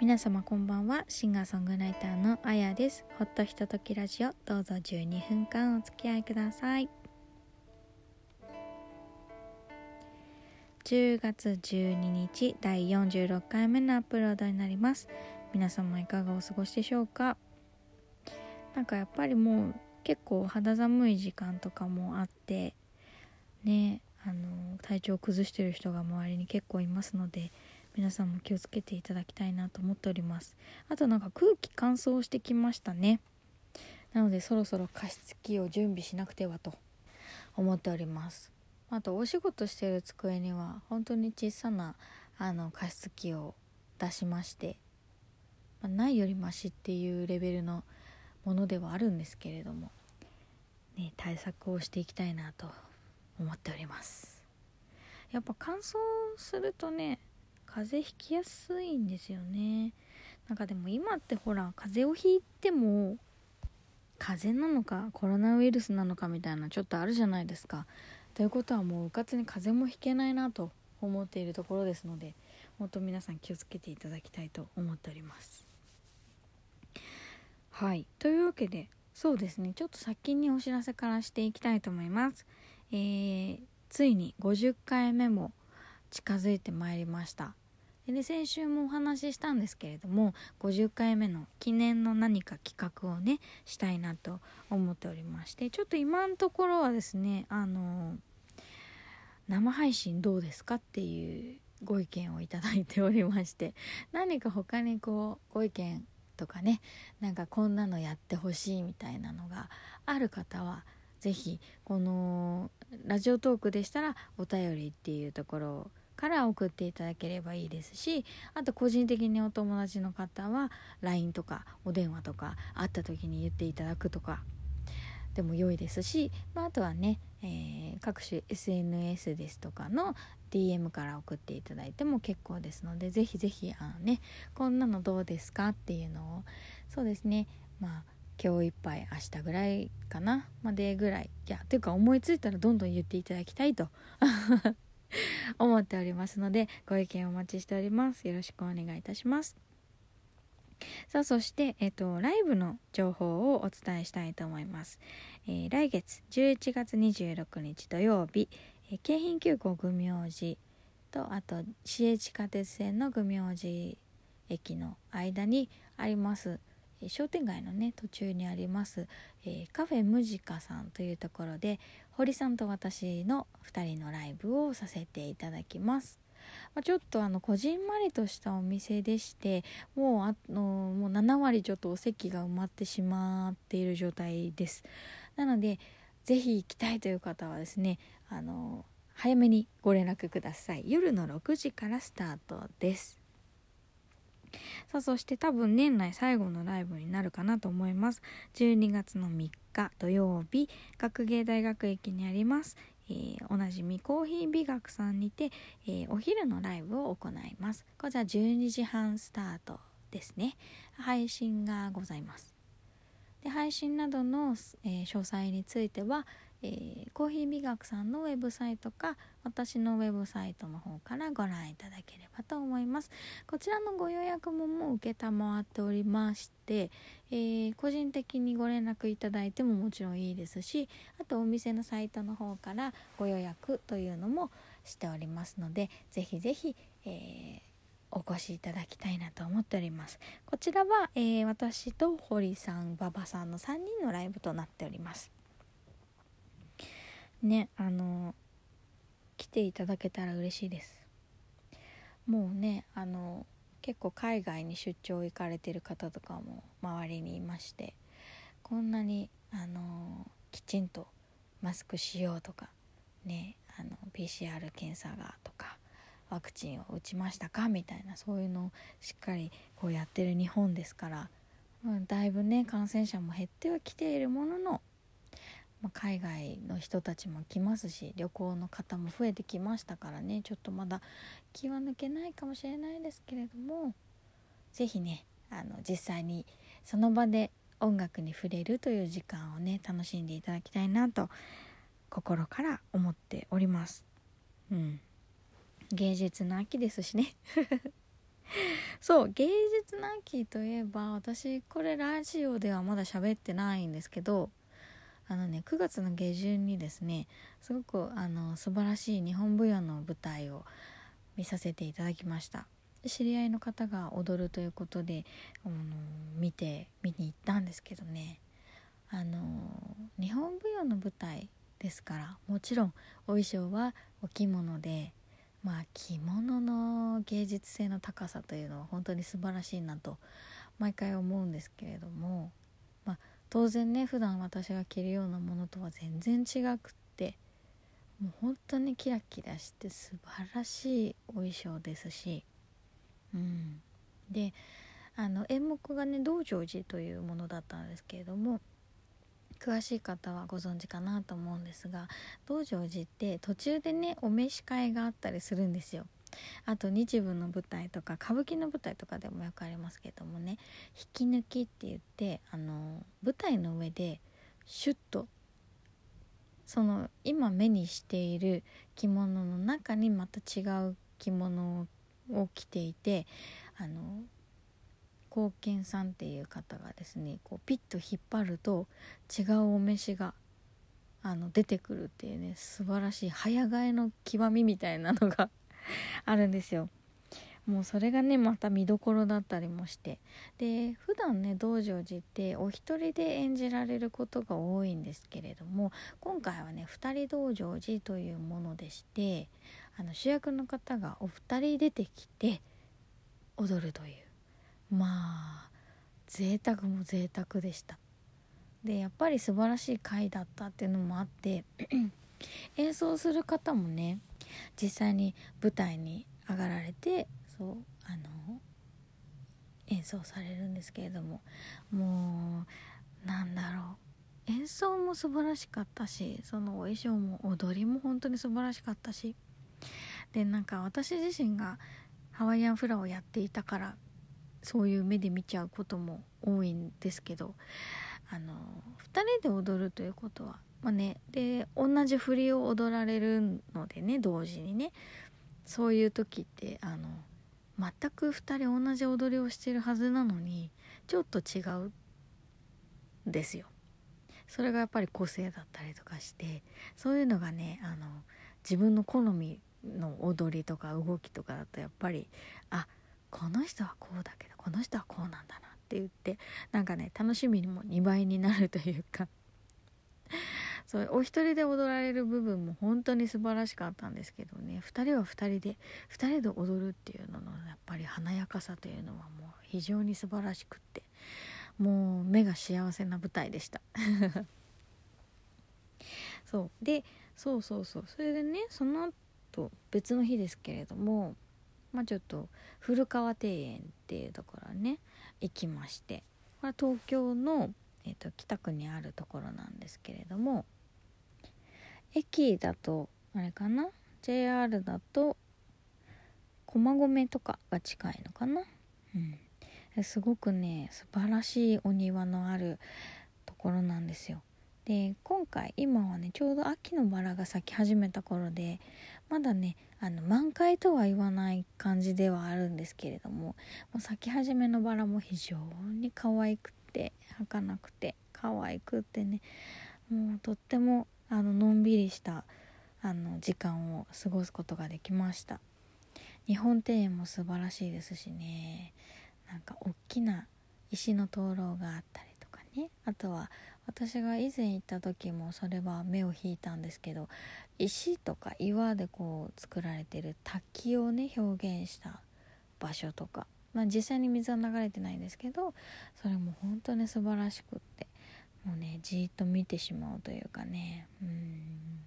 皆様こんばんは。シンガーソングライターのあやです。ほっとひとときラジオ。どうぞ12分間お付き合いください。10月12日第46回目のアップロードになります。皆様いかがお過ごしでしょうか？なんかやっぱりもう結構肌寒い時間とかもあってねあの体調を崩してる人が周りに結構いますので皆さんも気をつけていただきたいなと思っております。あとなんか空気乾燥してきましたね。なのでそろそろ加湿器を準備しなくてはと思っております。あとお仕事してる机には本当に小さなあの加湿器を出しまして、まあ、ないよりマシっていうレベルのものではあるんですけれども、ね、対策をしていきたいなと思っております。やっぱ乾燥するとね風邪ひきやすいんですよね。なんかでも今ってほら風邪をひいても風邪なのかコロナウイルスなのかみたいなちょっとあるじゃないですか。ということはもううかつに風邪もひけないなと思っているところですので本当皆さん気をつけていただきたいと思っております。はい。というわけでそうですね。ちょっと先にお知らせからしていきたいと思います。えー、ついに50回目も近づいてまいりました。で、ね、先週もお話ししたんですけれども50回目の記念の何か企画をねしたいなと思っておりましてちょっと今のところはですねあの生配信どうですかっていうご意見をいただいておりまして何か他にこうご意見とかねなんかこんなのやってほしいみたいなのがある方は是非このラジオトークでしたらお便りっていうところをから送っていただければいいですしあと個人的にお友達の方は LINE とかお電話とか会った時に言っていただくとかでも良いですし、まあ、あとはね、えー、各種 SNS ですとかの DM から送っていただいても結構ですのでぜひぜひあのねこんなのどうですかっていうのをそうですねまあ今日いっぱい明日ぐらいかなまでぐらいいやていうか思いついたらどんどん言っていただきたいと 思っておりますのでご意見お待ちしております。よろしくお願いいたします。さあそして、えっと、ライブの情報をお伝えしたいと思います、えー、来月11月26日土曜日、えー、京浜急行愚明寺とあと市営地下鉄線の愚明寺駅の間にあります商店街のね途中にあります、えー、カフェムジカさんというところで堀さんと私の2人のライブをさせていただきます。まあ、ちょっとあのこじんまりとしたお店でしてもうあのもう7割ちょっとお席が埋まってしまっている状態です。なので是非行きたいという方はですねあの早めにご連絡ください。夜の6時からスタートです。さあそして多分年内最後のライブになるかなと思います。12月の3日土曜日学芸大学駅にあります、えー、おなじみコーヒー美学さんにて、えー、お昼のライブを行います。こちら12時半スタートですね。配信がございます。で配信などの、えー、詳細については、えー、コーヒー美学さんのウェブサイトか私のウェブサイトの方からご覧いただければと思います。こちらのご予約ももう承っておりまして、えー、個人的にご連絡いただいてももちろんいいですしあとお店のサイトの方からご予約というのもしておりますのでぜひぜひ、えーお越しいただきたいなと思っております。こちらは、えー、私と堀さん馬場さんの3人のライブとなっております。ねあの来ていただけたら嬉しいです。もうねあの結構海外に出張行かれてる方とかも周りにいましてこんなにあのきちんとマスクしようとかねあの PCR 検査がとかワクチンを打ちましたかみたいなそういうのをしっかりこうやってる日本ですから、うん、だいぶね感染者も減ってはきているもののまあ、海外の人たちも来ますし旅行の方も増えてきましたからね。ちょっとまだ気は抜けないかもしれないですけれども是非ねあの実際にその場で音楽に触れるという時間をね楽しんでいただきたいなと心から思っております。うん。芸術の秋ですしね。そう芸術の秋といえば私これラジオではまだ喋ってないんですけどあのね9月の下旬にですねすごくあの素晴らしい日本舞踊の舞台を見させていただきました。知り合いの方が踊るということであの見て見に行ったんですけどね。あの日本舞踊の舞台ですからもちろんお衣装はお着物でまあ着物の芸術性の高さというのは本当に素晴らしいなと毎回思うんですけれども、当然ね普段私が着るようなものとは全然違くってもう本当にキラキラして素晴らしいお衣装ですし、うん、であの演目がね「道成寺」というものだったんですけれども詳しい方はご存知かなと思うんですが道成寺って途中でねお召し替えがあったりするんですよ。あと日舞の舞台とか歌舞伎の舞台とかでもよくありますけどもね引き抜きって言ってあの舞台の上でシュッとその今目にしている着物の中にまた違う着物を着ていてあの貢献さんっていう方がですねこうピッと引っ張ると違うお召しがあの出てくるっていうね素晴らしい早替えの極みみたいなのが あるんですよ。もうそれがねまた見どころだったりもして。で普段ね道成寺ってお一人で演じられることが多いんですけれども今回はね二人道成寺というものでしてあの主役の方がお二人出てきて踊るという。まあ贅沢も贅沢でした。でやっぱり素晴らしい回だったっていうのもあって 演奏する方もね実際に舞台に上がられてそうあの演奏されるんですけれどももうなんだろう。演奏も素晴らしかったしそのお衣装も踊りも本当に素晴らしかったし。でなんか私自身がハワイアンフラをやっていたからそういう目で見ちゃうことも多いんですけどあの2人で踊るということはまあねで同じ振りを踊られるのでね同時にねそういう時ってあの全く2人同じ踊りをしてるはずなのにちょっと違うんですよ。それがやっぱり個性だったりとかしてそういうのがねあの自分の好みの踊りとか動きとかだとやっぱりあこの人はこうだけどこの人はこうなんだなって言ってなんかね楽しみにも2倍になるというかそうお一人で踊られる部分も本当に素晴らしかったんですけどね。2人は2人で2人で踊るっていうののやっぱり華やかさというのはもう非常に素晴らしくってもう目が幸せな舞台でした。そう。でそうそうそう。それでねその後別の日ですけれどもまあ、ちょっと古川庭園っていうところね行きまして。これは東京の、えーと、北区にあるところなんですけれども駅だとあれかな？JR だと駒込とかが近いのかな、うん、すごくね素晴らしいお庭のあるところなんですよ。で今回今はねちょうど秋のバラが咲き始めた頃でまだねあの満開とは言わない感じではあるんですけれどももう咲き始めのバラも非常に可愛くて儚くて可愛くってねもうとってもあののんびりしたあの時間を過ごすことができました。日本庭園も素晴らしいですしね。なんか大きな石の灯籠があったりとかね。あとは私が以前行った時もそれは目を引いたんですけど石とか岩でこう作られてる滝をね表現した場所とか、まあ、実際に水は流れてないんですけどそれも本当に素晴らしくって。もうねじっと見てしまうというかね。うん。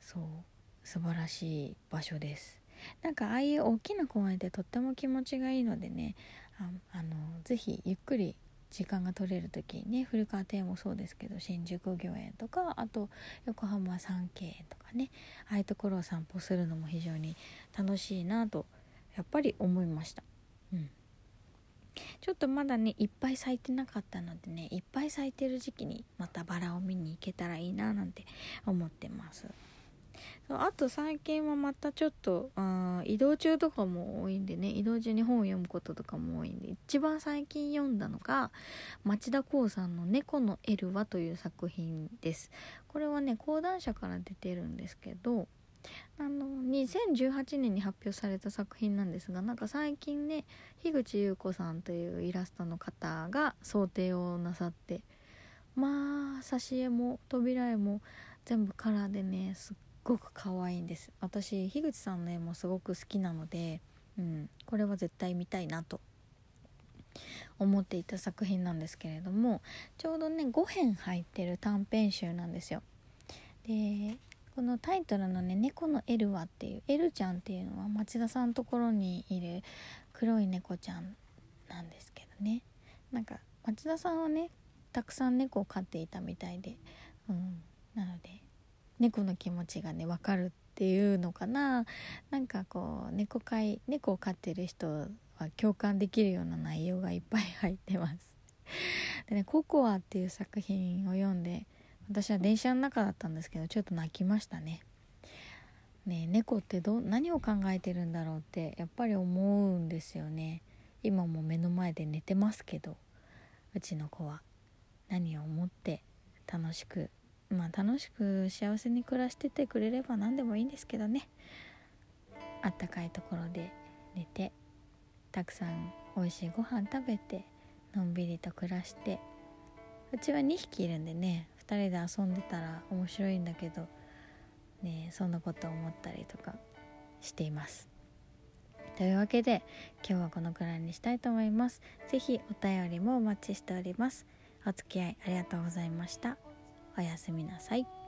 そう。素晴らしい場所です。なんかああいう大きな公園ってとっても気持ちがいいのでね。ああのぜひゆっくり時間が取れる時にね古川庭園もそうですけど新宿御苑とかあと横浜三景とかね。ああいうところを散歩するのも非常に楽しいなとやっぱり思いました。うん。ちょっとまだねいっぱい咲いてなかったのでねいっぱい咲いてる時期にまたバラを見に行けたらいいななんて思ってます。あと最近はまたちょっとあ移動中とかも多いんでね移動中に本を読むこととかも多いんで一番最近読んだのが町田光さんの「猫のエルワ」という作品です。これはね講談社から出てるんですけどあの2018年に発表された作品なんですがなんか最近ね樋口優子さんというイラストの方が想定をなさってまあ挿絵も扉絵も全部カラーでねすっごく可愛いんです。私樋口さんの絵もすごく好きなので、うん、これは絶対見たいなと。思っていた作品なんですけれどもちょうどね5編入ってる短編集なんですよ。でこのタイトルのね「猫のエルワ」っていうエルちゃんっていうのは町田さんのところにいる黒い猫ちゃんなんですけどねなんか町田さんはねたくさん猫を飼っていたみたいで、うん、なので猫の気持ちがね分かるっていうのかななんかこう猫飼い猫を飼ってる人は共感できるような内容がいっぱい入ってます。でね「ココア」っていう作品を読んで私は電車の中だったんですけどちょっと泣きましたね。ね猫ってど何を考えてるんだろうってやっぱり思うんですよね。今も目の前で寝てますけどうちの子は何を思って楽しくまあ楽しく幸せに暮らしててくれれば何でもいいんですけどねあったかいところで寝てたくさん美味しいご飯食べてのんびりと暮らしてうちは2匹いるんでね2人で遊んでたら面白いんだけどねそんなこと思ったりとかしています。というわけで今日はこのくらいにしたいと思います。是非お便りもお待ちしております。お付き合いありがとうございました。おやすみなさい。